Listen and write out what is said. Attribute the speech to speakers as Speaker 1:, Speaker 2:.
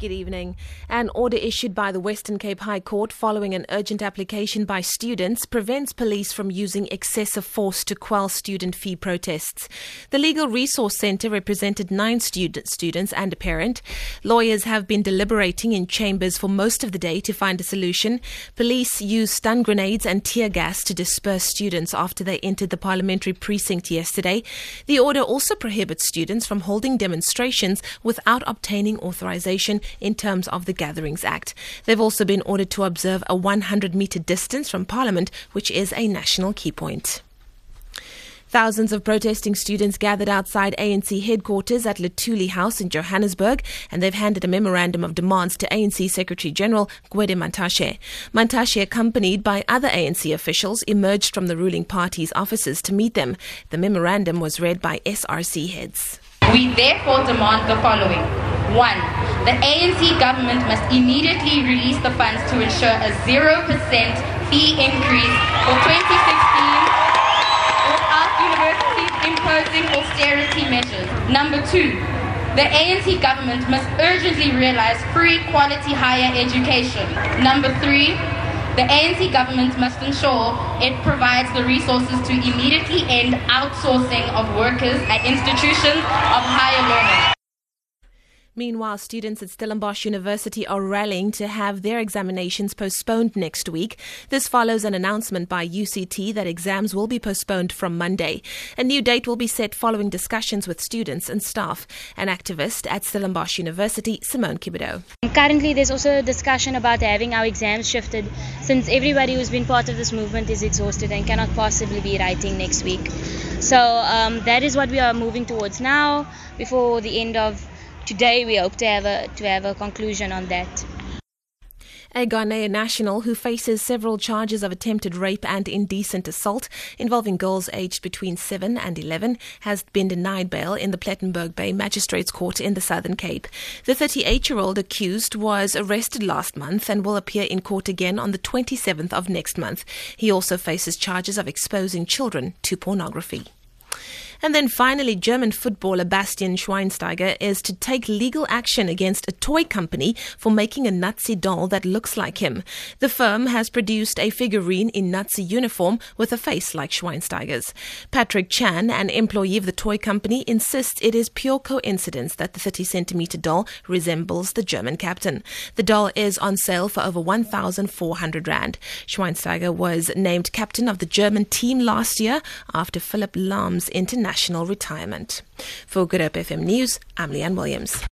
Speaker 1: Good evening. An order issued by the Western Cape High Court following an urgent application by students prevents police from using excessive force to quell student fee protests. The Legal Resource Centre represented nine student, students and a parent. Lawyers have been deliberating in chambers for most of the day to find a solution. Police used stun grenades and tear gas to disperse students after they entered the parliamentary precinct yesterday. The order also prohibits students from holding demonstrations without obtaining authorization in terms of the Gatherings Act. They've also been ordered to observe a 100 metre distance from Parliament, which is a national key point. Thousands of protesting students gathered outside ANC headquarters at Luthuli House in Johannesburg, and they've handed a memorandum of demands to ANC Secretary General Gwede Mantashe. Mantashe, accompanied by other ANC officials, emerged from the ruling party's offices to meet them. The memorandum was read by SRC heads.
Speaker 2: We therefore demand the following. One, the ANC government must immediately release the funds to ensure a 0% fee increase for 2016 without universities imposing austerity measures. Number two, the ANC government must urgently realize free quality higher education. Number three, the ANC government must ensure it provides the resources to immediately end outsourcing of workers at institutions of higher.
Speaker 1: Meanwhile, students at Stellenbosch University are rallying to have their examinations postponed next week. This follows an announcement by UCT that exams will be postponed from Monday. A new date will be set following discussions with students and staff. An activist at Stellenbosch University, Simone Kibido.
Speaker 3: Currently, there's also a discussion about having our exams shifted since everybody who's been part of this movement is exhausted and cannot possibly be writing next week. So um, that is what we are moving towards now before the end of today we hope to have a to have a conclusion on that.
Speaker 1: A Ghanaian national who faces several charges of attempted rape and indecent assault involving girls aged between 7 and 11 has been denied bail in the Plettenberg Bay Magistrates Court in the Southern Cape. The 38 year old accused was arrested last month and will appear in court again on the 27th of next month. He also faces charges of exposing children to pornography. And then finally, German footballer Bastian Schweinsteiger is to take legal action against a toy company for making a Nazi doll that looks like him. The firm has produced a figurine in Nazi uniform with a face like Schweinsteiger's. Patrick Chan, an employee of the toy company, insists it is pure coincidence that the 30 centimeter doll resembles the German captain. The doll is on sale for over 1,400 rand. Schweinsteiger was named captain of the German team last year after Philipp Lahm's international retirement. For Good Hope FM News, I'm Leanne Williams.